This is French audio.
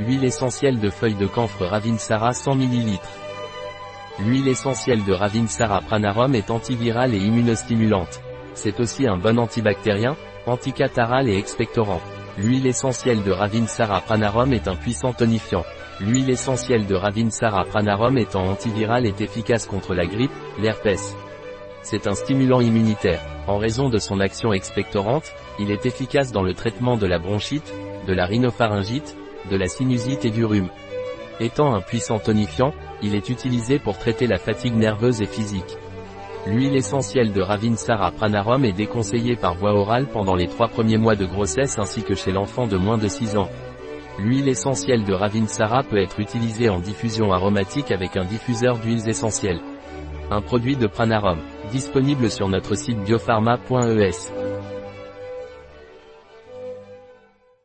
Huile essentielle de feuilles de camphre Ravinsara 100 ml. L'huile essentielle de Ravinsara Pranarum est antivirale et immunostimulante. C'est aussi un bon antibactérien, anticataral et expectorant. L'huile essentielle de Ravinsara Pranarum est un puissant tonifiant. L'huile essentielle de Ravinsara Pranarum étant antivirale est efficace contre la grippe, l'herpès. C'est un stimulant immunitaire. En raison de son action expectorante, il est efficace dans le traitement de la bronchite, de la rhinopharyngite, de la sinusite et du rhume. Étant un puissant tonifiant, il est utilisé pour traiter la fatigue nerveuse et physique. L'huile essentielle de Ravinsara Pranarum est déconseillée par voie orale pendant les trois premiers mois de grossesse ainsi que chez l'enfant de moins de 6 ans. L'huile essentielle de Ravinsara peut être utilisée en diffusion aromatique avec un diffuseur d'huiles essentielles. Un produit de Pranarum, disponible sur notre site biopharma.es.